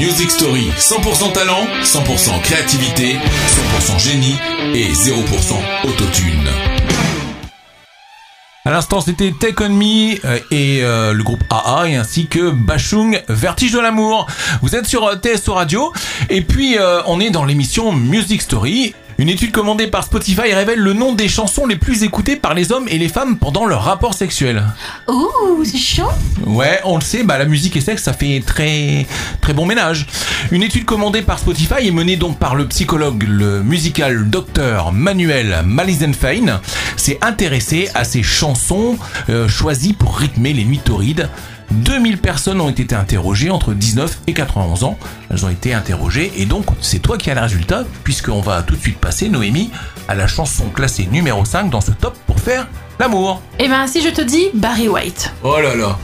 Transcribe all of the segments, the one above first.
Music Story, 100% talent, 100% créativité, 100% génie et 0% autotune. À l'instant, c'était Take On Me euh, et euh, le groupe AA et ainsi que Bachung, Vertige de l'amour. Vous êtes sur euh, TSO Radio et puis on est dans l'émission Music Story. Une étude commandée par Spotify révèle le nom des chansons les plus écoutées par les hommes et les femmes pendant leur rapport sexuel. Ouh, c'est chaud. Ouais, on le sait, bah, la musique et sexe, ça fait très très bon ménage. Une étude commandée par Spotify et menée donc par le psychologue, le musical docteur Manuel Malizenfein, s'est intéressé à ces chansons euh, choisies pour rythmer les nuits torrides. 2000 personnes ont été interrogées entre 19 et 91 ans. Elles ont été interrogées et donc c'est toi qui as le résultat puisqu'on va tout de suite passer, Noémie, à la chanson classée numéro 5 dans ce top pour faire l'amour. Eh ben, si je te dis Barry White. Oh là là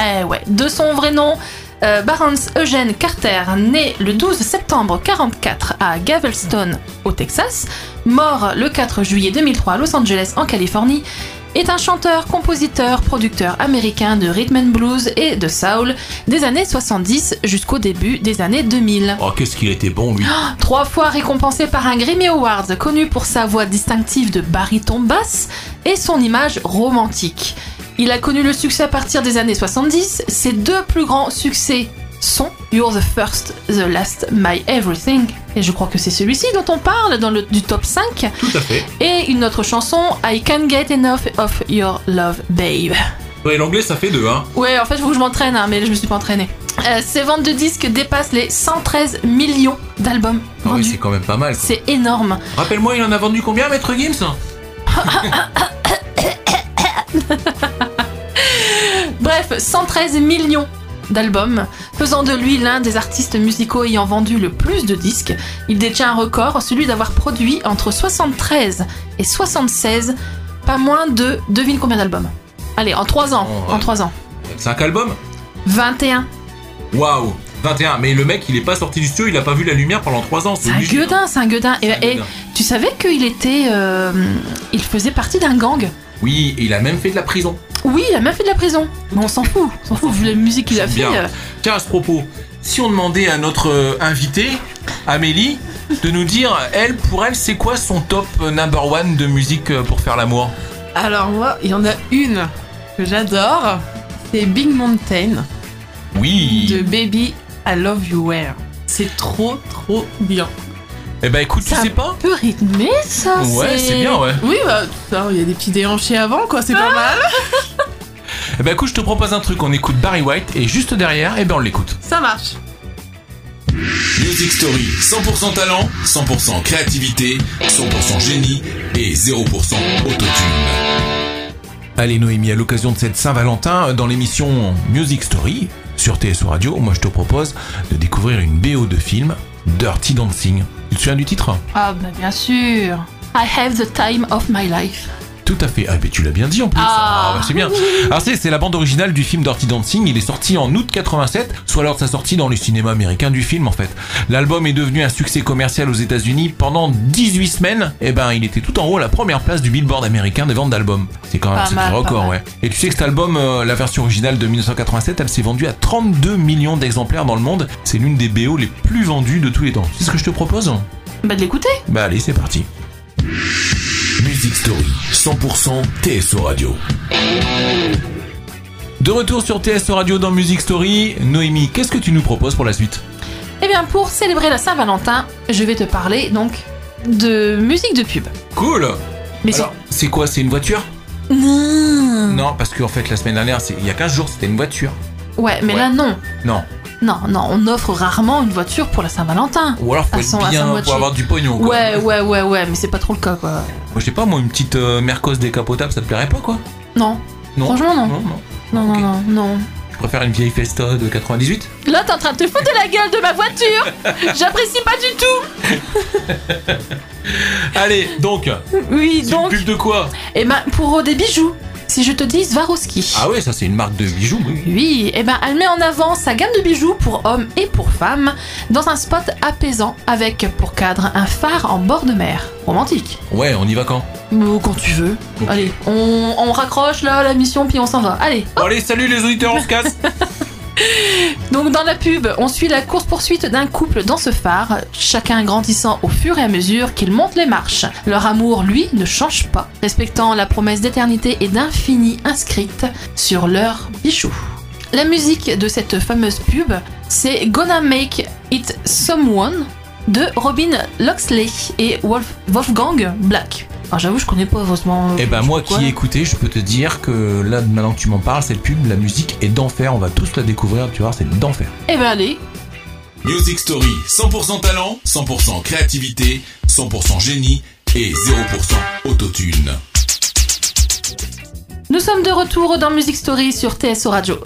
Eh ouais, de son vrai nom, euh, Barnes Eugene Carter, né le 12 septembre 44 à Galveston, au Texas, mort le 4 juillet 2003 à Los Angeles, en Californie, est un chanteur, compositeur, producteur américain de rhythm and blues et de soul des années 70 jusqu'au début des années 2000. Oh qu'est-ce qu'il était bon lui Trois fois récompensé par un Grammy Awards, connu pour sa voix distinctive de baryton basse et son image romantique. Il a connu le succès à partir des années 70. Ses deux plus grands succès sont You're the First, The Last, My Everything, et je crois que c'est celui-ci dont on parle dans le du top 5, Tout à fait. et une autre chanson, I Can't Get Enough of Your Love, Babe. Ouais, l'anglais ça fait deux, hein. Ouais, en fait, faut que je m'entraîne, hein, mais je me suis pas entraînée. Euh, ses ventes de disques dépassent les 113 millions d'albums Ah oui, c'est quand même pas mal. c'est énorme. Rappelle-moi, il en a vendu combien, Maître Gims? Bref, 113 millions d'albums, faisant de lui l'un des artistes musicaux ayant vendu le plus de disques. Il détient un record, celui d'avoir produit entre 73 et 76, pas moins de, devine combien d'albums? Allez, en 3 ans, Oh, ouais. en 3 ans. 5 albums? 21. Waouh 21, mais le mec il est pas sorti du studio, il a pas vu la lumière pendant 3 ans. C'est un obligé, hein. gueudin, c'est un gueudin. Et, gueudin. tu savais qu'il était... euh, il faisait partie d'un gang? Oui, et il a même fait de la prison. Oui, il a même fait de la prison. Mais on s'en fout, on s'en fout, vu la musique qu'il a fait. Bien. euh, Tiens, à ce propos, si on demandait à notre euh, invitée, Amélie, de nous dire, elle, pour elle, c'est quoi son top euh, number one de musique pour faire l'amour? Alors moi, il y en a une que j'adore. C'est Big Mountain Oui de Baby I Love You Where. C'est trop trop bien. Eh ben écoute, tu sais pas peu rythmé, ça. Ouais, c'est bien, ouais. Oui, bah ça, il y a des petits déhanchés avant quoi, c'est pas mal. Eh ben écoute, je te propose un truc, on écoute Barry White, et juste derrière, eh ben on l'écoute. Ça marche. Music Story, 100% talent, 100% créativité, 100% génie et 0% autotune. Allez Noémie, à l'occasion de cette Saint-Valentin, dans l'émission Music Story sur TSO Radio, moi je te propose de découvrir une BO de film, Dirty Dancing. Tu te souviens du titre? Ah, bah bien sûr. I have the time of my life. Tout à fait. Ah, mais tu l'as bien dit en plus. Ah. bah, c'est bien. Alors, c'est, c'est la bande originale du film Dirty Dancing. Il est sorti en août 87, soit lors de sa sortie dans les cinémas américains du film, en fait. L'album est devenu un succès commercial aux États-Unis pendant 18 semaines. Et ben, il était tout en haut à la première place du Billboard américain des ventes d'albums. C'est quand même un record, ouais. Et tu sais que cet album, euh, la version originale de 1987, elle s'est vendue à 32 millions d'exemplaires dans le monde. C'est l'une des BO les plus vendues de tous les temps. C'est ce que je te propose? Bah de l'écouter. Bah, allez, c'est parti. Music Story, 100% TSO Radio. De retour sur TSO Radio dans Music Story, Noémie, qu'est-ce que tu nous proposes pour la suite? Eh bien, pour célébrer la Saint-Valentin, je vais te parler donc de musique de pub. Cool Mais Alors, c'est quoi? C'est une voiture? Non. Non, parce qu'en fait, la semaine dernière, c'est- il y a 15 jours, c'était une voiture. Ouais, mais Ouais. là non. Non. Non, non, on offre rarement une voiture pour la Saint-Valentin. Ou alors, faut À être bien pour avoir du pognon, quoi. Ouais, ouais, ouais, ouais, mais c'est pas trop le cas, quoi. Moi, je sais pas, moi, une petite euh, Mercos décapotable, ça te plairait pas, quoi? Non, Non? Franchement, non. Non, non. non, non, non. Je préfère une vieille Festa de 98 Là, t'es en train de te foutre de la gueule de ma voiture J'apprécie pas du tout Allez, donc, Oui, donc, pub de quoi? Eh ben, pour des bijoux, si je te dis Swarovski. Ah ouais, ça, c'est une marque de bijoux, oui. Oui, eh ben, elle met en avant sa gamme de bijoux pour hommes et pour femmes dans un spot apaisant avec pour cadre un phare en bord de mer. Romantique. Ouais, on y va quand? Ou quand tu veux. Allez, on, on raccroche là la mission puis on s'en va. Allez. Bon, allez, salut les auditeurs, on se casse Donc dans la pub, on suit la course-poursuite d'un couple dans ce phare, chacun grandissant au fur et à mesure qu'ils montent les marches. Leur amour, lui, ne change pas, respectant la promesse d'éternité et d'infini inscrite sur leur bijoux. La musique de cette fameuse pub, c'est Gonna Make It Someone de Robin Loxley et Wolf- Wolfgang Black. Alors j'avoue, je connais pas heureusement. Eh ben moi qui ai écouté, je peux te dire que là maintenant que tu m'en parles, cette pub, la musique est d'enfer. On va tous la découvrir, tu vois, c'est d'enfer. Eh ben allez, Music Story, 100% talent, 100% créativité, 100% génie et 0% autotune. nous sommes de retour dans Music Story sur TSO Radio.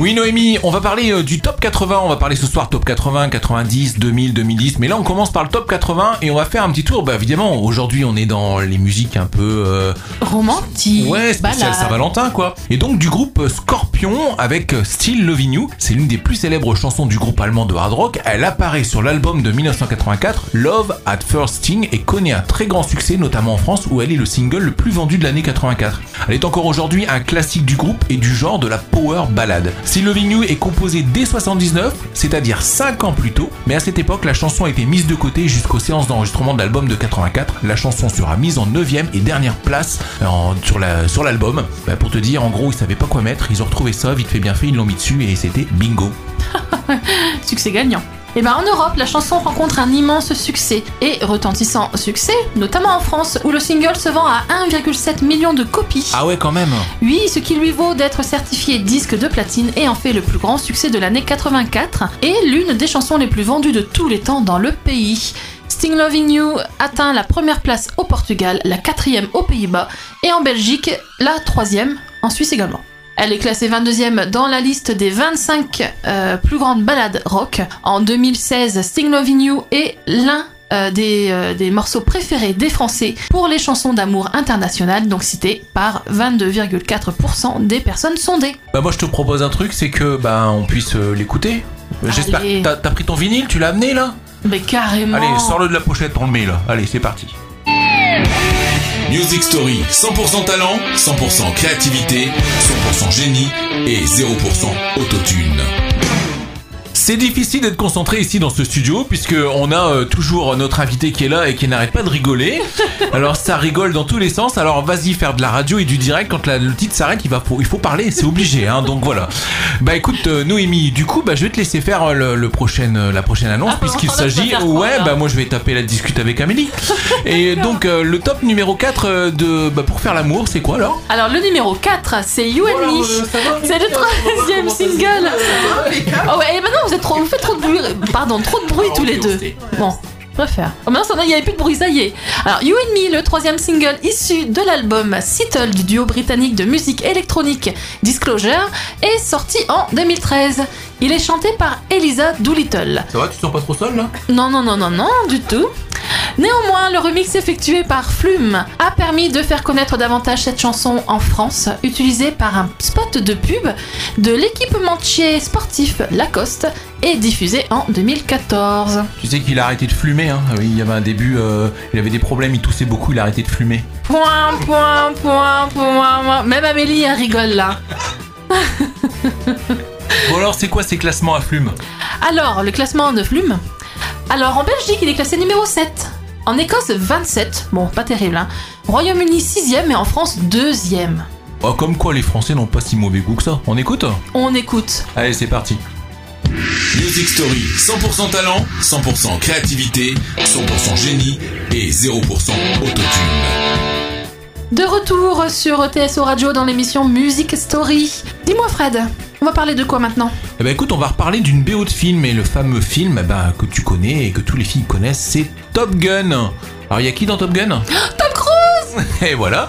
Oui Noémie, on va parler euh, du top 80, on va parler ce soir top 80, 90, 2000, 2010, mais là on commence par le top 80 et on va faire un petit tour, bah évidemment aujourd'hui on est dans les musiques un peu... euh, Romantique. Ouais, spécial. Saint-Valentin quoi. Et donc du groupe Scorpion avec Still Loving You, c'est l'une des plus célèbres chansons du groupe allemand de hard rock. Elle apparaît sur l'album de 1984 Love at First Sting et connaît un très grand succès notamment en France où elle est le single le plus vendu de l'année 84. Elle est encore aujourd'hui un classique du groupe et du genre de la power ballade. Still Loving You est composée dès 79, c'est-à-dire 5 ans plus tôt, mais à cette époque la chanson a été mise de côté jusqu'aux séances d'enregistrement de l'album de 84. La chanson sera mise en 9ème et dernière place sur l'album. Bah, pour te dire, en gros, ils savaient pas quoi mettre, ils ont retrouvé ça, vite fait bien fait, ils l'ont mis dessus et c'était bingo. Succès gagnant. Et ben en Europe, la chanson rencontre un immense succès et retentissant succès, notamment en France où le single se vend à 1,7 million de copies. Ah ouais, quand même. Oui, ce qui lui vaut d'être certifié disque de platine et en fait le plus grand succès de l'année 84 et l'une des chansons les plus vendues de tous les temps dans le pays. Sting Loving You atteint la première place au Portugal, la quatrième aux Pays-Bas et en Belgique la troisième, en Suisse également. Elle est classée 22e dans la liste des 25 euh, plus grandes ballades rock. En 2016, Sting Loving You est l'un euh, des, euh, des morceaux préférés des Français pour les chansons d'amour internationales, donc cité par 22,4% des personnes sondées. Bah moi je te propose un truc, c'est que bah on puisse l'écouter. J'espère que t'as- t'as pris ton vinyle, tu l'as amené là? Mais carrément Allez, sors-le de la pochette, on le met là. Allez, c'est parti. Music Story, 100% talent, 100% créativité, 100% génie et 0% autotune. C'est difficile d'être concentré ici dans ce studio puisque on a euh, toujours notre invité qui est là et qui n'arrête pas de rigoler. Alors ça rigole dans tous les sens. Alors vas-y faire de la radio et du direct quand la- le titre s'arrête, il va faut, il faut parler, c'est obligé. Hein, donc voilà. Bah écoute euh, Noémie, du coup bah je vais te laisser faire euh, le, le prochain, euh, la prochaine annonce Ah, puisqu'il s'agit. Ouais bah moi je vais taper la discute avec Amélie. Et donc euh, le top numéro 4 euh, de bah, pour faire l'amour, c'est quoi alors? Alors le numéro 4, c'est You and Me. C'est le troisième single. Oh ouais, et maintenant vous êtes trop, vous faites trop de bruit, pardon, trop de bruit tous les deux. Bon, je préfère. Oh, maintenant il n'y avait plus de bruit, ça y est. Alors You and Me, le troisième single issu de l'album Seattle du duo britannique de musique électronique Disclosure, est sorti en 2013. Il est chanté par Elisa Doolittle. Ça va, tu te sens pas trop seul là? Non, non, non, non, non, du tout. Néanmoins, le remix effectué par Flume a permis de faire connaître davantage cette chanson en France, utilisée par un spot de pub de l'équipementier sportif Lacoste et diffusé en 2014. Tu sais qu'il a arrêté de fumer, hein. Oui, Il y avait un début, euh, il avait des problèmes, il toussait beaucoup, il a arrêté de fumer. Point, point, point, point, point. Même Amélie elle rigole là. Bon alors c'est quoi ces classements à flume? Alors, le classement de Flume? Alors, en Belgique, il est classé numéro 7. En Écosse, 27. Bon, pas terrible, hein. Royaume-Uni, 6ème et en France, 2ème. Oh, comme quoi les Français n'ont pas si mauvais goût que ça. On écoute On écoute. Allez, c'est parti. Music Story, 100% talent, 100% créativité, 100% génie et 0% autotune. De retour sur TSO Radio dans l'émission Music Story. Dis-moi Fred, on va parler de quoi maintenant? Eh ben écoute, on va reparler d'une BO de film et le fameux film eh ben, que tu connais et que tous les filles connaissent, c'est Top Gun. Alors il y a qui dans Top Gun? Tom Cruise Et voilà.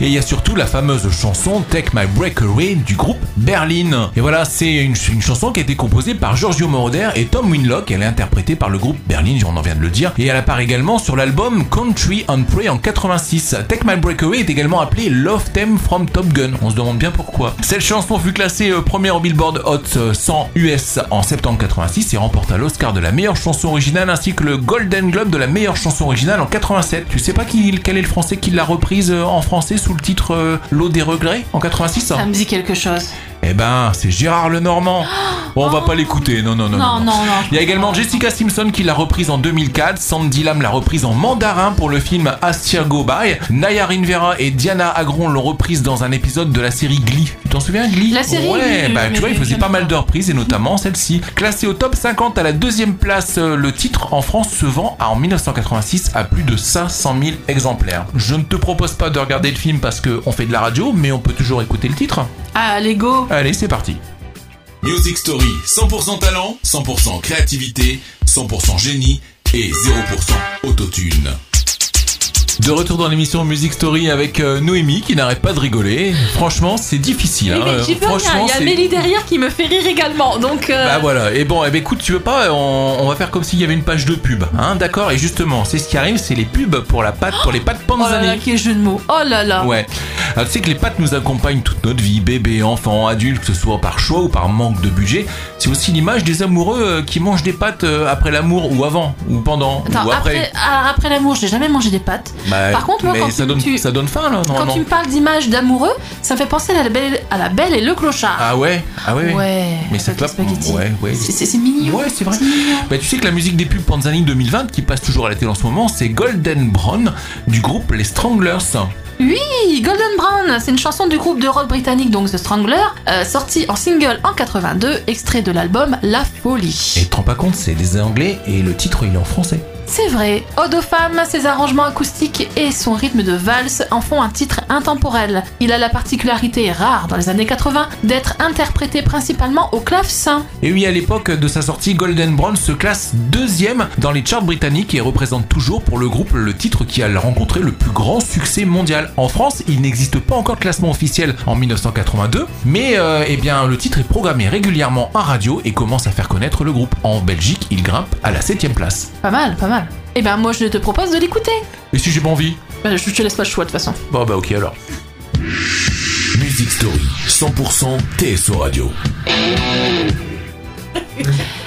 Et il y a surtout la fameuse chanson Take My Break Away du groupe Berlin. Et voilà, c'est une, chanson qui a été composée par Giorgio Moroder et Tom Winlock. Elle est interprétée par le groupe Berlin, on en vient de le dire. Et elle apparaît également sur l'album Country and Pray en 86. Take My Break Away est également appelé Love Theme from Top Gun. On se demande bien pourquoi. Cette chanson fut classée euh, première au Billboard Hot euh, 100 US en septembre 86 et remporta l'Oscar de la meilleure chanson originale ainsi que le Golden Globe de la meilleure chanson originale en 87. Tu sais pas quel est le français qui l'a reprise euh, en français sous le titre euh, L'eau des regrets en 86 Ça me dit quelque chose. Eh ben, c'est Gérard Lenormand. Bon, on va pas l'écouter, non, non, non. Non, non, non. Il y a également Jessica Simpson qui l'a reprise en 2004, Sandy Lam l'a reprise en mandarin pour le film As Year Go By, Naya Rinvera et Diana Agron l'ont reprise dans un épisode de la série Glee. Tu t'en souviens Glee La série, Ouais, oui, bah oui, tu vois, il faisait pas mal de reprises et notamment celle-ci. Classée au top 50 à la deuxième place, euh, le titre en France se vend en 1986 à plus de 500 000 exemplaires. Je ne te propose pas de regarder le film parce qu'on fait de la radio, mais on peut toujours écouter le titre. Ah, Lego. Allez, c'est parti. Music Story, 100% talent, 100% créativité, 100% génie et 0% autotune. De retour dans l'émission Music Story avec euh, Noémie qui n'arrête pas de rigoler. Franchement, c'est difficile. Oui, hein. mais Euh, j'y peux rien. Franchement, Il y a c'est- Mélie derrière qui me fait rire également. Donc, euh, Bah voilà, et bon, eh ben, écoute, tu veux pas, on, on va faire comme s'il y avait une page de pub, hein, d'accord? Et justement, c'est ce qui arrive, c'est les pubs pour la pâte, pour les pâtes oh là là, Panzani. quel jeu de mots. Oh là là. Ouais. Alors, tu sais que les pâtes nous accompagnent toute notre vie, bébé, enfant, adulte, que ce soit par choix ou par manque de budget. C'est aussi l'image des amoureux euh, qui mangent des pâtes euh, après l'amour ou avant ou pendant Attends, ou après. après, ah, après l'amour, j'ai jamais mangé des pâtes. Bah, Par contre, moi, mais quand ça tu- donne, tu- ça donne faim là, non, Quand non tu me parles d'image d'amoureux, ça me fait penser à la belle, à la belle et le clochard. Ah ouais, ah ouais. ouais. Mais c'est pas. Ouais, ouais. C'est- mignon. Ouais, c'est vrai. Bah, tu sais que la musique des pubs Panzani 2020 qui passe toujours à la télé en ce moment, c'est Golden Brown du groupe Les Stranglers. Oui, Golden Brown, c'est une chanson du groupe de rock britannique, donc The Strangler, euh, sortie en single en 82, extrait de l'album La Folie. Et te rends pas compte, c'est des anglais et le titre il est en français. C'est vrai, Ode aux femmes, ses arrangements acoustiques et son rythme de valse en font un titre intemporel. Il a la particularité rare dans les années 80 d'être interprété principalement au clavecin. Et oui, à l'époque de sa sortie, Golden Brown se classe deuxième dans les charts britanniques et représente toujours pour le groupe le titre qui a rencontré le plus grand succès mondial. En France, il n'existe pas encore de classement officiel en 1982, mais euh, eh bien le titre est programmé régulièrement en radio et commence à faire connaître le groupe. En Belgique, il grimpe à la septième place. Pas mal, pas mal. Eh ben moi je te propose de l'écouter. Et si j'ai pas envie Bah, Je te laisse pas le choix de toute façon. Bon bah ok alors. Music Story, 100% TSO Radio.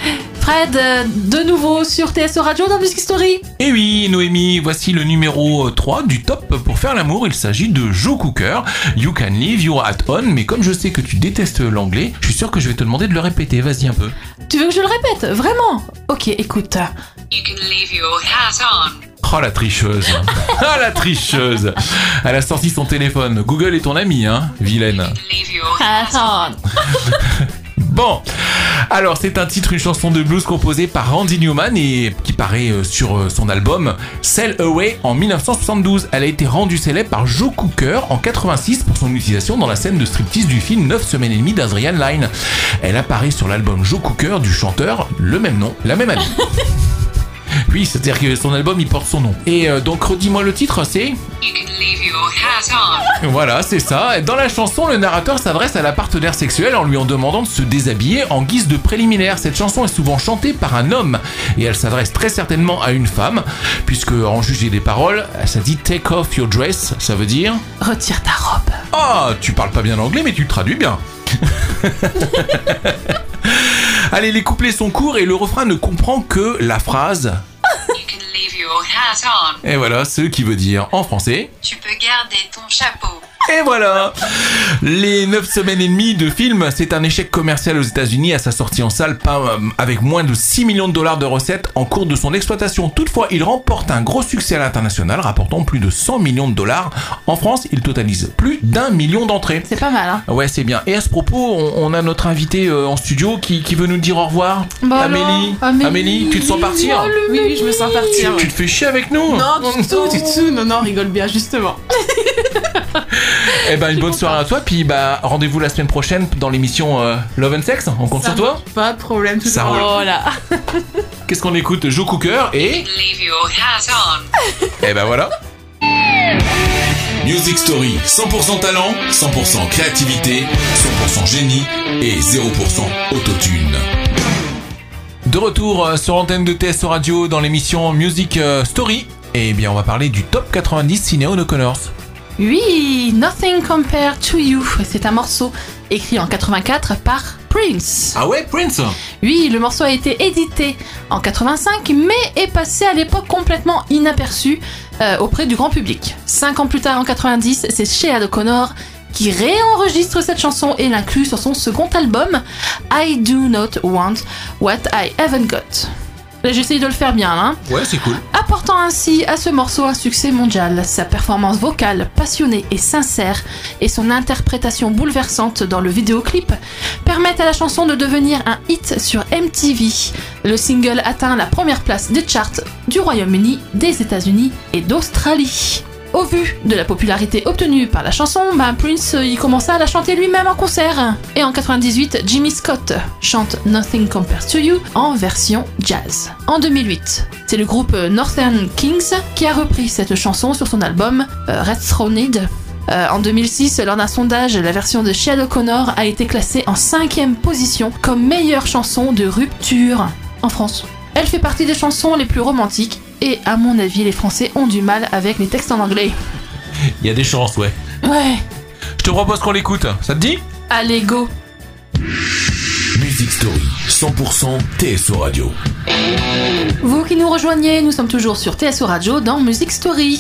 Fred, euh, de nouveau sur TSO Radio dans Music Story. Et Eh oui, Noémie, voici le numéro 3 du top pour faire l'amour. Il s'agit de Joe Cooker. You can leave your hat on. Mais comme je sais que tu détestes l'anglais, je suis sûr que je vais te demander de le répéter. Vas-y un peu. Tu veux que je le répète? Vraiment? Ok, écoute. You can leave your hat on. Oh la tricheuse. Ah la tricheuse. Elle a sorti son téléphone. Google est ton ami, hein, vilaine. Leave your hat Attends. Alors c'est un titre, une chanson de blues composée par Randy Newman et qui paraît euh, sur euh, son album Sail Away en 1972. Elle a été rendue célèbre par Joe Cooker en 86 pour son utilisation dans la scène de striptease du film 9 semaines et demie d'Adrian Lyne. Elle apparaît sur l'album Joe Cooker du chanteur, le même nom, la même année. Oui, c'est-à-dire que son album il porte son nom. Et euh, donc redis-moi le titre, c'est voilà, c'est ça. Dans la chanson, le narrateur s'adresse à la partenaire sexuelle en lui en demandant de se déshabiller en guise de préliminaire. Cette chanson est souvent chantée par un homme et elle s'adresse très certainement à une femme, puisque en juger des paroles, ça dit take off your dress, ça veut dire Retire ta robe. Ah, tu parles pas bien anglais, mais tu le traduis bien. Allez, les couplets sont courts et le refrain ne comprend que la phrase. Et voilà, ce qui veut dire en français. Tu peux garder ton chapeau. Et voilà Les 9 semaines et demie de film, c'est un échec commercial aux États-Unis à sa sortie en salle, pas, euh, avec moins de 6 millions de dollars de recettes en cours de son exploitation. Toutefois, il remporte un gros succès à l'international, rapportant plus de 100 millions de dollars. En France, il totalise plus d'un million d'entrées. C'est pas mal, hein Ouais, c'est bien. Et à ce propos, on, on a notre invité euh, en studio qui, qui veut nous dire au revoir. Bah Amélie. Amélie, tu te sens partir Oh, oui, je me sens partir. Tu te fais chier avec nous Non, du tout, du tout. Non, non, rigole bien, justement. Eh ben, une bonne soirée à toi, puis bah, rendez-vous la semaine prochaine dans l'émission euh, Love and Sex. On compte Ça sur toi Pas de problème, tout Ça roule. Oh là Qu'est-ce qu'on écoute? Joe Cooker et. Leave your hat on. Eh ben voilà. Music Story, 100% talent, 100% créativité, 100% génie et 0% autotune. De retour euh, sur l'antenne de TSO Radio dans l'émission Music euh, Story. Et bien, on va parler du top 90 Cinéo O'Connors. Oui, Nothing Compared to You. C'est un morceau écrit en 84 par Prince. Ah ouais, Prince? Oui, le morceau a été édité en 85, mais est passé à l'époque complètement inaperçu euh, auprès du grand public. Cinq ans plus tard, en 90, c'est Shea O'Connor qui réenregistre cette chanson et l'inclut sur son second album, I Do Not Want What I Haven't Got. J'essaye de le faire bien, hein. Ouais, c'est cool. Apportant ainsi à ce morceau un succès mondial. Sa performance vocale passionnée et sincère et son interprétation bouleversante dans le vidéoclip permettent à la chanson de devenir un hit sur MTV. Le single atteint la première place des charts du Royaume-Uni, des États-Unis et d'Australie. Au vu de la popularité obtenue par la chanson, bah, Prince y commença à la chanter lui-même en concert. Et en 98, Jimmy Scott chante Nothing Compares to You en version jazz. En 2008, c'est le groupe Northern Kings qui a repris cette chanson sur son album euh, Red Throned. Euh, en 2006, lors d'un sondage, la version de Sinead O'Connor a été classée en cinquième position comme meilleure chanson de rupture en France. Elle fait partie des chansons les plus romantiques et à mon avis, les Français ont du mal avec les textes en anglais. Il y a des chances, ouais. Ouais, Je te propose qu'on l'écoute. Ça te dit? Allez go Music Story, 100% TSO Radio. Vous qui nous rejoignez, nous sommes toujours sur TSO Radio dans Music Story.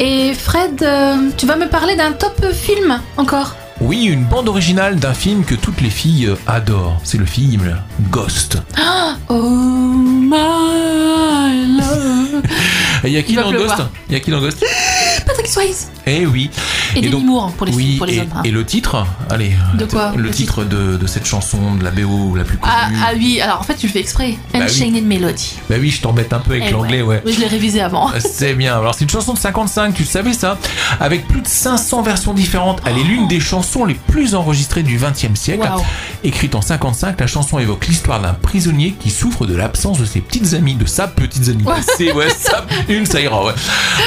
Et Fred, euh, tu vas me parler d'un top film encore? Oui, une bande originale d'un film que toutes les filles euh, adorent. C'est le film Ghost. Oh my il y a qui dans. Ghost Il y a qui dans Ghost Patrick Swayze Eh oui. Et, Demi donc- Moore pour les, oui, pour les et, hommes. hein. et le titre Allez. De quoi, Le, le titre, de, de cette chanson, de la BO la plus connue. Ah, ah oui, alors en fait tu le fais exprès. Bah oui. Unchained Melody. Bah oui, je t'embête un peu avec Eh l'anglais, ouais. Oui, je l'ai révisé avant. C'est bien. Alors c'est une chanson de 55, tu savais ça? Avec plus de 500 versions différentes, elle est l'une des chansons les plus enregistrées du XXe siècle. Écrite en 55, la chanson évoque l'histoire d'un prisonnier qui souffre de l'absence de ses petites amies, de sa petite amie. Ouais. C'est ouais, ça, une ça ira. Ouais.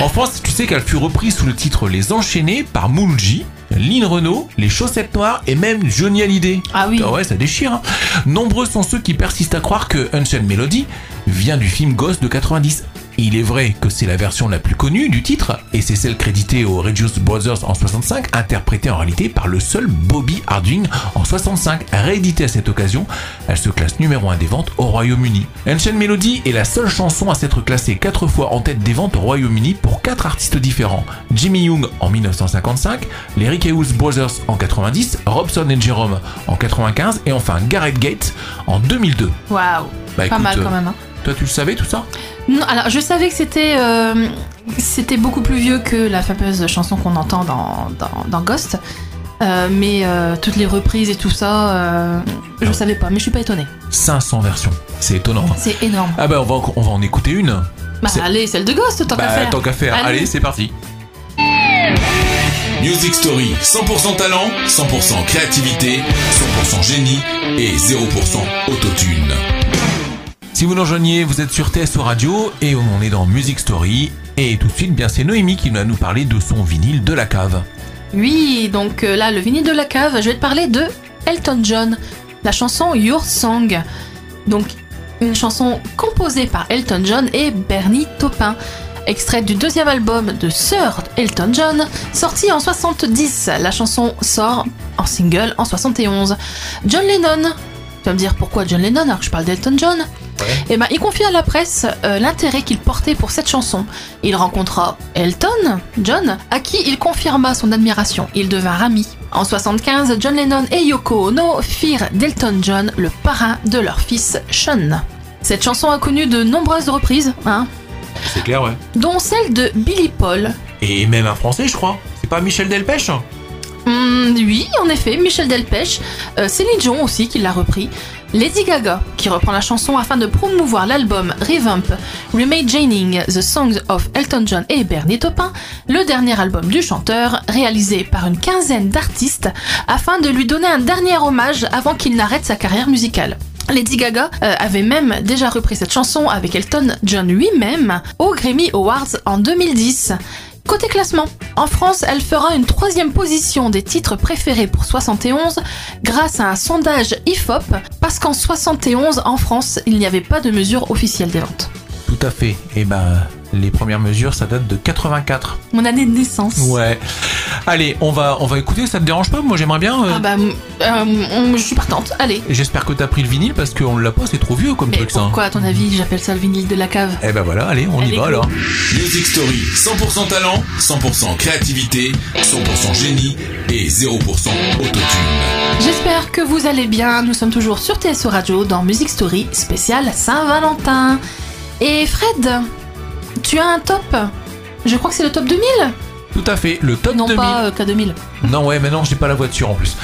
En France, tu sais qu'elle fut reprise sous le titre Les Enchaînés par Moulji. Lynn Renault, Les Chaussettes Noires et même Johnny Hallyday. Ah oui. ouais, ça déchire. hein. Nombreux sont ceux qui persistent à croire que Unchained Melody vient du film Ghost de 90. Il est vrai que c'est la version la plus connue du titre, et c'est celle créditée aux Regius Brothers en 65, interprétée en réalité par le seul Bobby Harding en 65. Rééditée à cette occasion, elle se classe numéro 1 des ventes au Royaume-Uni. Unchained Melody est la seule chanson à s'être classée 4 fois en tête des ventes au Royaume-Uni pour 4 artistes différents. Jimmy Young en 1955, les Rick Hughes Brothers en 90, Robson et Jerome en 95, et enfin Gareth Gates en 2002. Waouh. Bah, Pas mal euh, quand même. hein. Toi, tu le savais tout ça? Non, alors je savais que c'était euh, c'était beaucoup plus vieux que la fameuse chanson qu'on entend dans, dans, dans Ghost. Euh, mais euh, toutes les reprises et tout ça, euh, je savais pas, mais je suis pas étonnée. 500 versions. C'est étonnant. hein. C'est énorme. Ah bah on va, on va en écouter une. Bah c'est- allez, celle de Ghost, tant qu'à bah faire. tant qu'à faire. Allez. Allez, c'est parti. Music Story, 100% talent, 100% créativité, 100% génie et 0% autotune. Si vous nous vous êtes sur TSO Radio et on est dans Music Story. Et tout de suite, bien c'est Noémie qui va nous parler de son vinyle de la cave. Oui, donc euh, là, le vinyle de la cave, je vais te parler de Elton John, la chanson Your Song. Donc, une chanson composée par Elton John et Bernie Taupin, extraite du deuxième album de Sir Elton John, sorti en 70. La chanson sort en single en 71. John Lennon. Tu vas me dire pourquoi John Lennon alors que je parle d'Elton John? Eh ben, il confie à la presse euh, l'intérêt qu'il portait pour cette chanson. Il rencontra Elton John, à qui il confirma son admiration. Ils devinrent amis. En 75, John Lennon et Yoko Ono firent d'Elton John le parrain de leur fils Sean. Cette chanson a connu de nombreuses reprises, hein, C'est clair, ouais. dont celle de Billy Paul. Et même un français, je crois. C'est pas Michel Delpech Hmm, oui, en effet, Michel Delpech, euh, Céline Dion aussi qui l'a repris, Lady Gaga qui reprend la chanson afin de promouvoir l'album Revamp, Reimagining the Songs of Elton John et Bernie Taupin, le dernier album du chanteur réalisé par une quinzaine d'artistes afin de lui donner un dernier hommage avant qu'il n'arrête sa carrière musicale. Lady Gaga euh, avait même déjà repris cette chanson avec Elton John lui-même au Grammy Awards en 2010. Côté classement, en France, elle fera une troisième position des titres préférés pour 71 grâce à un sondage IFOP, parce qu'en 71, en France, il n'y avait pas de mesure officielle des ventes. Tout à fait. Et ben, les premières mesures, ça date de 84. Mon année de naissance. Ouais. Allez, on va, on va écouter, ça te dérange pas? Moi j'aimerais bien. euh, Ah bah, euh, on- je suis partante. Allez. J'espère que t'as pris le vinyle parce qu'on l'a pas, c'est trop vieux comme Mais truc ça. pourquoi, à ton avis, j'appelle ça le vinyle de la cave? Eh ben voilà, allez, on y va go. alors. Music Story, 100% talent, 100% créativité, 100% génie et 0% autotune. J'espère que vous allez bien. Nous sommes toujours sur TSO Radio dans Music Story spécial Saint-Valentin. Et Fred, tu as un top Je crois que c'est le top 2000 Tout à fait, le top Non 2000. pas euh, K2000. Non, ouais, mais non, j'ai pas la voiture en plus.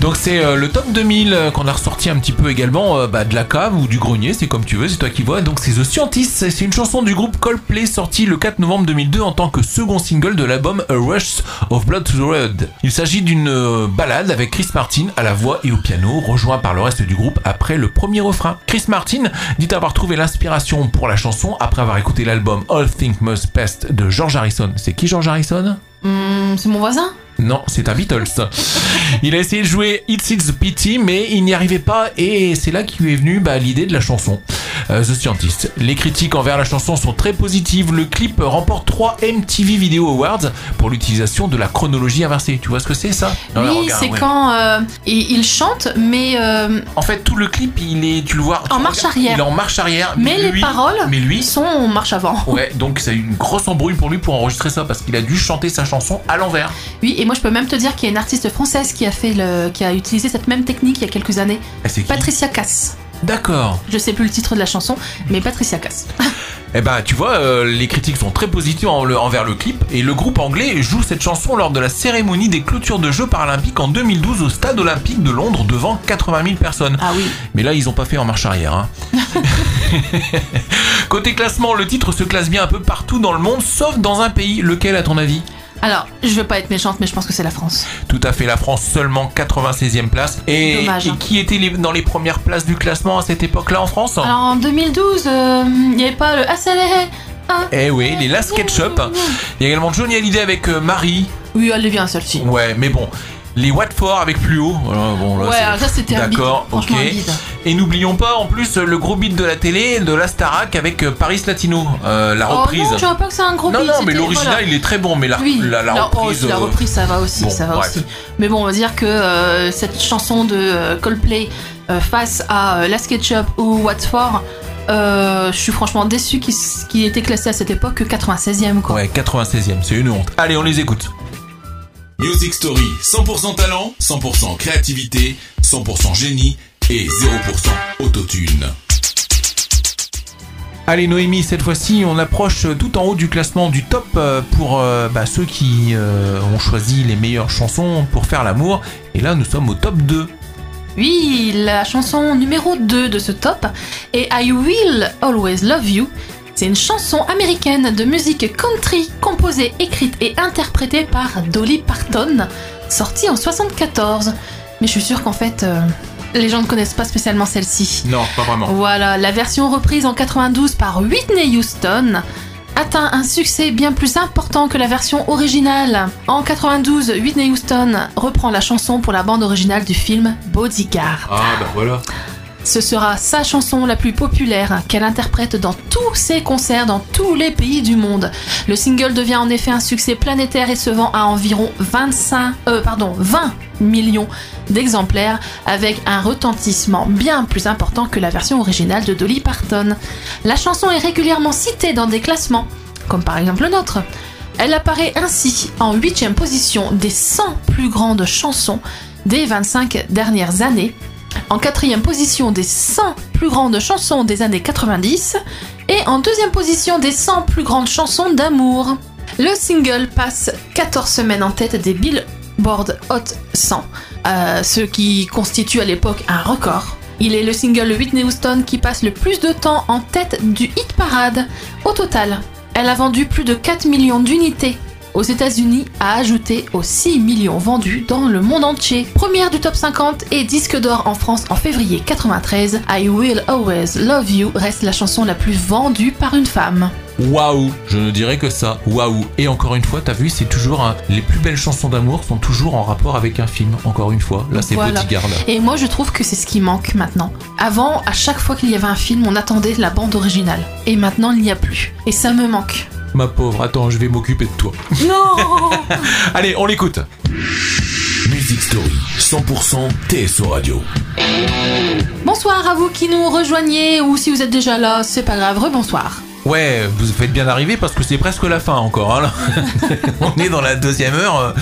Donc c'est euh, le top 2000 euh, qu'on a ressorti un petit peu également euh, bah, de la cave ou du grenier, c'est comme tu veux, c'est toi qui vois. Donc c'est The Scientist, c'est une chanson du groupe Coldplay sortie le 4 novembre 2002 en tant que second single de l'album A Rush of Blood to the Road. Il s'agit d'une balade avec Chris Martin à la voix et au piano, rejoint par le reste du groupe après le premier refrain. Chris Martin dit avoir trouvé l'inspiration pour la chanson après avoir écouté l'album All Things Must Pass de George Harrison. C'est qui George Harrison? Hmm, c'est mon voisin non, c'est un Beatles. Il a essayé de jouer It's It's Pity, mais il n'y arrivait pas, et c'est là qu'il lui est venu bah, l'idée de la chanson. Euh, The Scientist. Les critiques envers la chanson sont très positives. Le clip remporte 3 MTV Video Awards pour l'utilisation de la chronologie inversée. Tu vois ce que c'est ça? Oui, c'est ouais. quand euh, il, il chante, mais, euh, En fait, tout le clip, il est, tu le vois. tu En marche regardes, arrière. Il est en marche arrière. mais les lui- paroles Mais lui, sont en marche avant. Ouais, donc c'est une grosse embrouille pour lui pour enregistrer ça parce qu'il a dû chanter sa chanson à l'envers. Oui, et moi je peux même te dire qu'il y a une artiste française qui a fait le, qui a utilisé cette même technique il y a quelques années. C'est qui Patricia Cass. D'accord. Je sais plus le titre de la chanson, mais Patricia Cass. Eh ben, tu vois, euh, les critiques sont très positives en- le- envers le clip et le groupe anglais joue cette chanson lors de la cérémonie des clôtures de Jeux paralympiques en 2012 au Stade olympique de Londres devant 80 000 personnes. Ah oui. Mais là, ils ont pas fait en marche arrière. hein. Côté classement, le titre se classe bien un peu partout dans le monde, sauf dans un pays. Lequel, à ton avis? Alors, je veux pas être méchante, mais je pense que c'est la France. Tout à fait, la France seulement 96e place. Et, Dommage, et hein. qui était les- dans les premières places du classement à cette époque-là en France? Alors en 2012, euh, il n'y avait pas le accéléré. hein? Eh oui, les Last Ketchup. Il y a également Johnny Hallyday avec euh, Marie. Oui, elle est bien celle-ci. Ouais, mais bon. Les Watford avec plus haut. Bon, là, Ouais, alors ça c'était. D'accord, ok. Et n'oublions pas en plus le gros beat de la télé, de la Starac avec euh, Paris Latino, euh, la reprise. Oh non, tu vois pas que c'est un gros non, beat. non, mais l'original voilà. il est très bon, mais la, Oui, la, la oh, reprise. la euh, reprise, ça va aussi, bon, ça va bref. aussi. Mais bon, on va dire que euh, cette chanson de Coldplay euh, face à euh, Last Ketchup ou What's For, euh, je suis franchement déçu qu'il s- qu'il ait été classé à cette époque que 96e quoi. Ouais, 96e, c'est une honte. Allez, on les écoute. Music Story, 100% talent, 100% créativité, 100% génie et 0% autotune. Allez Noémie, cette fois-ci on approche tout en haut du classement du top euh, pour euh, bah, ceux qui euh, ont choisi les meilleures chansons pour faire l'amour. Et là nous sommes au top 2. Oui, la chanson numéro 2 de ce top est I Will Always Love You. C'est une chanson américaine de musique country composée, écrite et interprétée par Dolly Parton, sortie en 74. Mais je suis sûre qu'en fait, euh, les gens ne connaissent pas spécialement celle-ci. Non, pas vraiment. Voilà, la version reprise en 92 par Whitney Houston atteint un succès bien plus important que la version originale. En 92, Whitney Houston reprend la chanson pour la bande originale du film Bodyguard. Ah bah voilà. Ce sera sa chanson la plus populaire qu'elle interprète dans tous ses concerts dans tous les pays du monde. Le single devient en effet un succès planétaire et se vend à environ 25, euh, pardon, 20 millions d'exemplaires avec un retentissement bien plus important que la version originale de Dolly Parton. La chanson est régulièrement citée dans des classements, comme par exemple le nôtre. Elle apparaît ainsi en 8 position des 100 plus grandes chansons des 25 dernières années en quatrième position des 100 plus grandes chansons des années 90 et en deuxième position des 100 plus grandes chansons d'amour. Le single passe 14 semaines en tête des Billboard Hot 100, euh, ce qui constitue à l'époque un record. Il est le single Whitney Houston qui passe le plus de temps en tête du hit parade. Au total, elle a vendu plus de 4 millions d'unités aux États-Unis a ajouté aux 6 millions vendus dans le monde entier. Première du top 50 et disque d'or en France en février 93, I Will Always Love You reste la chanson la plus vendue par une femme. Waouh, je ne dirais que ça. Waouh. Et encore une fois, t'as vu, c'est toujours un- les plus belles chansons d'amour sont toujours en rapport avec un film. Encore une fois, là c'est Voilà. Bodyguard. Et moi, je trouve que c'est ce qui manque maintenant. Avant, à chaque fois qu'il y avait un film, on attendait la bande originale. Et maintenant, il n'y a plus. Et ça me manque. Ma pauvre, attends, je vais m'occuper de toi. Non Allez, on l'écoute. Music Story, 100% TSO Radio. Bonsoir à vous qui nous rejoignez, ou si vous êtes déjà là, c'est pas grave, rebonsoir. Ouais, vous faites bien d'arriver parce que c'est presque la fin encore. hein, on est dans la deuxième heure.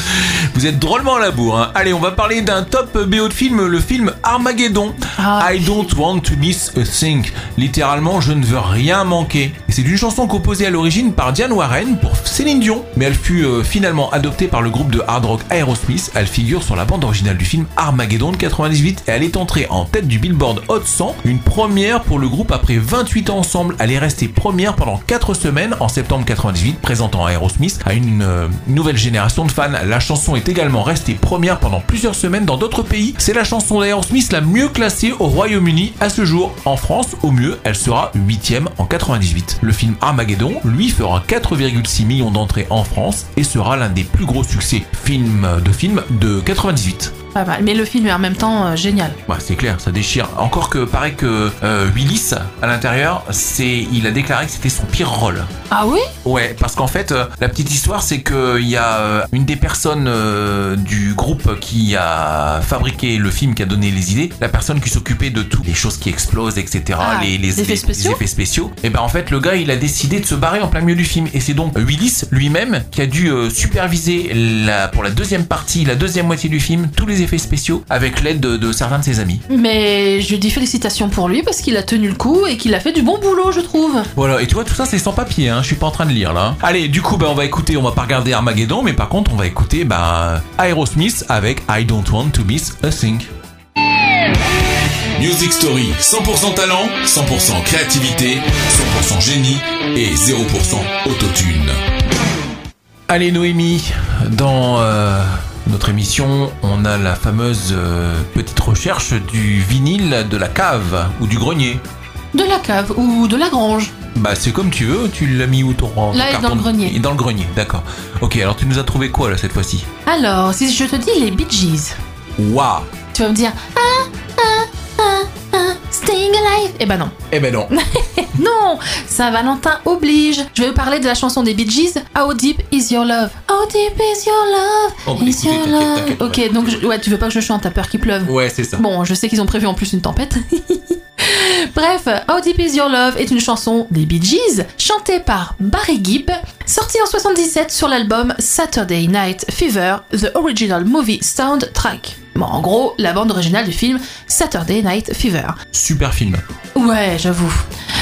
Vous êtes drôlement à la bourre. hein. Allez, on va parler d'un top BO de film, le film Armageddon. Ah. I don't want to miss a thing. Littéralement, je ne veux rien manquer. C'est une chanson composée à l'origine par Diane Warren pour Céline Dion, mais elle fut euh, finalement adoptée par le groupe de hard rock Aerosmith. Elle figure sur la bande originale du film Armageddon de 98 et elle est entrée en tête du Billboard Hot 100, une première pour le groupe après 28 ans ensemble. Elle est restée première pendant 4 semaines en septembre 98, présentant Aerosmith à une euh, nouvelle génération de fans. La chanson est également restée première pendant plusieurs semaines dans d'autres pays. C'est la chanson d'Aerosmith la mieux classée au Royaume-Uni à ce jour. En France, au mieux, elle sera 8ème en 98. Le film Armageddon, lui, fera 4,6 millions d'entrées en France et sera l'un des plus gros succès film de film de 98. Pas mal. Mais le film est en même temps euh, génial. Ouais, c'est clair, ça déchire. Encore que paraît que euh, Willis à l'intérieur, c'est, il a déclaré que c'était son pire rôle. Ah oui? Ouais, parce qu'en fait, euh, la petite histoire, c'est que il y a une des personnes du groupe qui a fabriqué le film, qui a donné les idées, la personne qui s'occupait de toutes les choses qui explosent, etc., Ah, les, les effets spéciaux effets spéciaux. Et ben en fait, le gars, il a décidé de se barrer en plein milieu du film, et c'est donc Willis lui-même qui a dû superviser la, pour la deuxième partie, la deuxième moitié du film, tous les effets spéciaux avec l'aide de, de certains de ses amis. Mais je dis félicitations pour lui parce qu'il a tenu le coup et qu'il a fait du bon boulot, je trouve. Voilà, et tu vois, tout ça c'est sans papier, hein. je suis pas en train de lire là. Allez, du coup, bah, on va écouter, on va pas regarder Armageddon, mais par contre, on va écouter bah, Aerosmith avec I Don't Want to Miss a Thing. Music Story, 100% talent, 100% créativité, 100% génie et 0% autotune. Allez, Noémie, dans euh, notre émission, on a la fameuse euh, petite recherche du vinyle de la cave ou du grenier. De la cave ou de la grange. Bah, c'est comme tu veux, tu l'as mis où ton Là, il est carton dans le grenier. Il est Dans le grenier, d'accord. Ok, alors tu nous as trouvé quoi là cette fois-ci? Alors, si je te dis les Bee Gees, Waouh tu vas me dire ah, Alive Eh ben non. Eh ben non. Non Saint-Valentin oblige Je vais vous parler de la chanson des Bee Gees, How Deep Is Your Love How Deep Is Your Love Is l'écouter, Your Love Ok, donc je- ouais, tu veux pas que je chante, t'as peur qu'il pleuve Ouais, c'est ça. Bon, je sais qu'ils ont prévu en plus une tempête. Bref, How Deep Is Your Love est une chanson des Bee Gees, chantée par Barry Gibb, sortie en 77 sur l'album Saturday Night Fever, The Original Movie Soundtrack. Bon, en gros, la bande originale du film Saturday Night Fever. Super film. Ouais, j'avoue.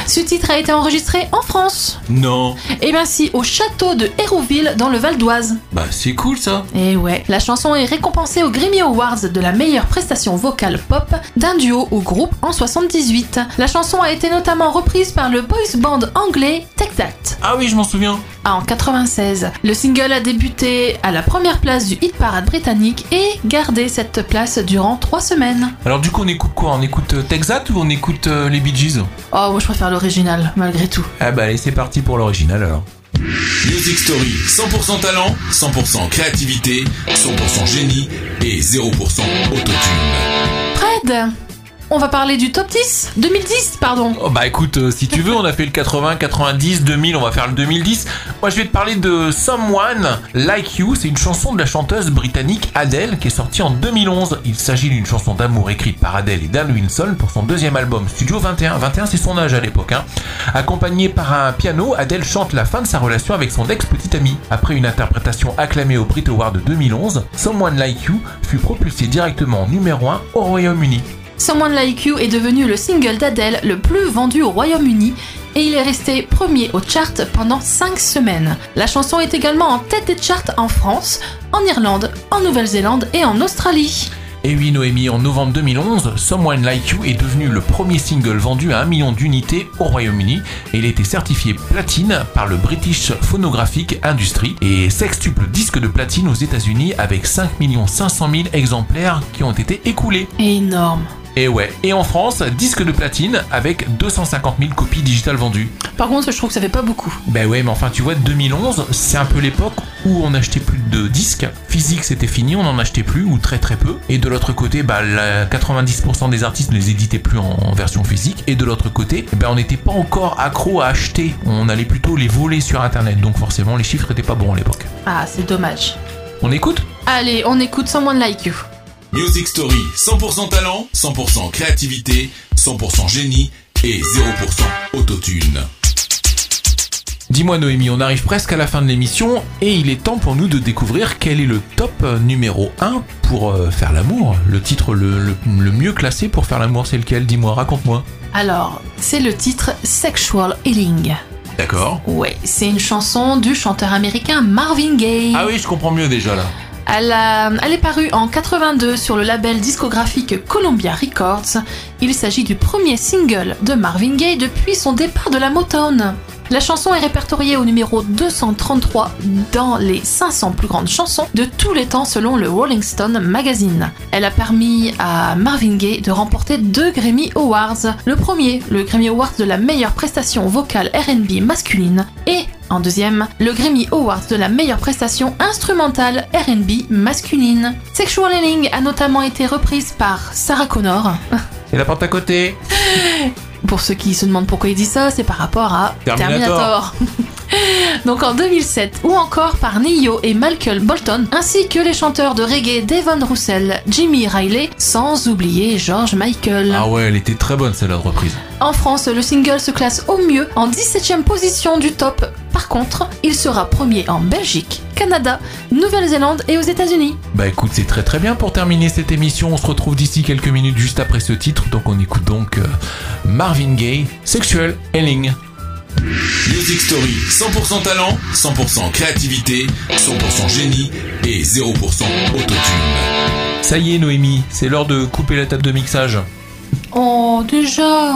Ce titre a été enregistré en France. Non. Et bien si, au château de Hérouville dans le Val d'Oise. Bah c'est cool ça. Et ouais, la chanson est récompensée aux Grammy Awards de la meilleure prestation vocale pop d'un duo ou groupe en 78. La chanson a été notamment reprise par le boys band anglais Take That. Ah oui, je m'en souviens. Ah, en 96. Le single a débuté à la première place du hit parade britannique et gardé cette place durant trois semaines. Alors du coup, on écoute quoi? On écoute euh, Texat ou on écoute euh, les Bee Gees? Oh, moi je préfère l'original, malgré tout. Ah bah allez, c'est parti pour l'original alors. Music Story, 100% talent, 100% créativité, 100% génie et 0% autotune. Fred, on va parler du top 10 2010, pardon. Oh bah écoute, euh, si tu veux, on a fait le 80, 90, 2000, on va faire le 2010. Moi je vais te parler de Someone Like You, c'est une chanson de la chanteuse britannique Adele qui est sortie en 2011. Il s'agit d'une chanson d'amour écrite par Adele et Dan Wilson pour son deuxième album Studio 21. 21 c'est son âge à l'époque. Hein. Accompagnée par un piano, Adele chante la fin de sa relation avec son ex-petit ami. Après une interprétation acclamée au Brit Award de 2011, Someone Like You fut propulsé directement en numéro 1 au Royaume-Uni. Someone Like You est devenu le single d'Adele le plus vendu au Royaume-Uni et il est resté premier au chart pendant 5 semaines. La chanson est également en tête des charts en France, en Irlande, en Nouvelle-Zélande et en Australie. Et oui, Noémie, en novembre 2011, Someone Like You est devenu le premier single vendu à un million d'unités au Royaume-Uni et il a été certifié platine par le British Phonographic Industry et sextuple disque de platine aux États-Unis avec 5 500 000 exemplaires qui ont été écoulés. Énorme. Et ouais. Et en France, disque de platine avec 250 000 copies digitales vendues. Par contre, je trouve que ça fait pas beaucoup. Ben ouais, mais enfin, tu vois, 2011, c'est un peu l'époque où on n'achetait plus de disques. Physique, c'était fini, on n'en achetait plus, ou très très peu. Et de l'autre côté, bah, la 90% des artistes ne les éditaient plus en, en version physique. Et de l'autre côté, ben, on n'était pas encore accro à acheter. On allait plutôt les voler sur Internet. Donc forcément, les chiffres étaient pas bons à l'époque. Ah, c'est dommage. On écoute? Allez, on écoute Someone Like You. Music Story, 100% talent, 100% créativité, 100% génie et 0% autotune. Dis-moi Noémie, on arrive presque à la fin de l'émission et il est temps pour nous de découvrir quel est le top euh, numéro 1 pour euh, faire l'amour. Le titre le, le- le mieux classé pour faire l'amour, c'est lequel? Dis-moi, raconte-moi. Alors, c'est le titre Sexual Healing. D'accord. Ouais, c'est une chanson du chanteur américain Marvin Gaye. Ah oui, je comprends mieux déjà là. Elle, a- elle est parue en 82 sur le label discographique Columbia Records. Il s'agit du premier single de Marvin Gaye depuis son départ de la Motown. La chanson est répertoriée au numéro 233 dans les 500 plus grandes chansons de tous les temps selon le Rolling Stone magazine. Elle a permis à Marvin Gaye de remporter deux Grammy Awards. Le premier, le Grammy Award de la meilleure prestation vocale R&B masculine et en deuxième, le Grammy Award de la meilleure prestation instrumentale R&B masculine. Sexual Healing a notamment été reprise par Sarah Connor. Et la porte à côté Pour ceux qui se demandent pourquoi il dit ça, c'est par rapport à Terminator. Terminator. Donc en 2007, ou encore par Nio et Michael Bolton, ainsi que les chanteurs de reggae Devon Russell, Jimmy Riley, sans oublier George Michael. Ah ouais, elle était très bonne celle-là de reprise. En France, le single se classe au mieux en 17ème position du top. Par contre, il sera premier en Belgique, Canada, Nouvelle-Zélande et aux États-Unis. Bah écoute, c'est très très bien pour terminer cette émission. On se retrouve d'ici quelques minutes juste après ce titre. Donc on écoute donc euh, Marvin Gaye, Sexual Healing. Music Story, 100% talent, 100% créativité, 100% génie et 0% autotune. Ça y est Noémie, c'est l'heure de couper la table de mixage. Oh, déjà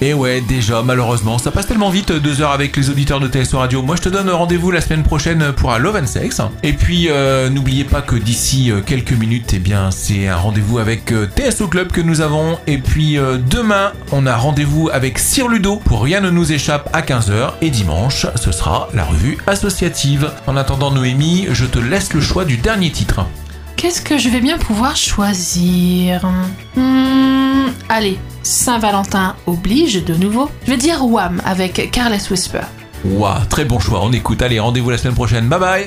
Et ouais, déjà, malheureusement, ça passe tellement vite, deux heures avec les auditeurs de TSO Radio. Moi, je te donne rendez-vous la semaine prochaine pour un Love and Sex. Et puis, euh, n'oubliez pas que d'ici euh, quelques minutes, eh bien, c'est un rendez-vous avec euh, TSO Club que nous avons. Et puis, demain, on a rendez-vous avec Sir Ludo pour Rien ne nous échappe à 15h. Et dimanche, ce sera la revue associative. En attendant, Noémie, je te laisse le choix du dernier titre. Qu'est-ce que je vais bien pouvoir choisir Hmm, Allez, Saint-Valentin oblige de nouveau. Je vais dire Wham avec Careless Whisper. Ouah, très bon choix, on écoute. Allez, rendez-vous la semaine prochaine. Bye bye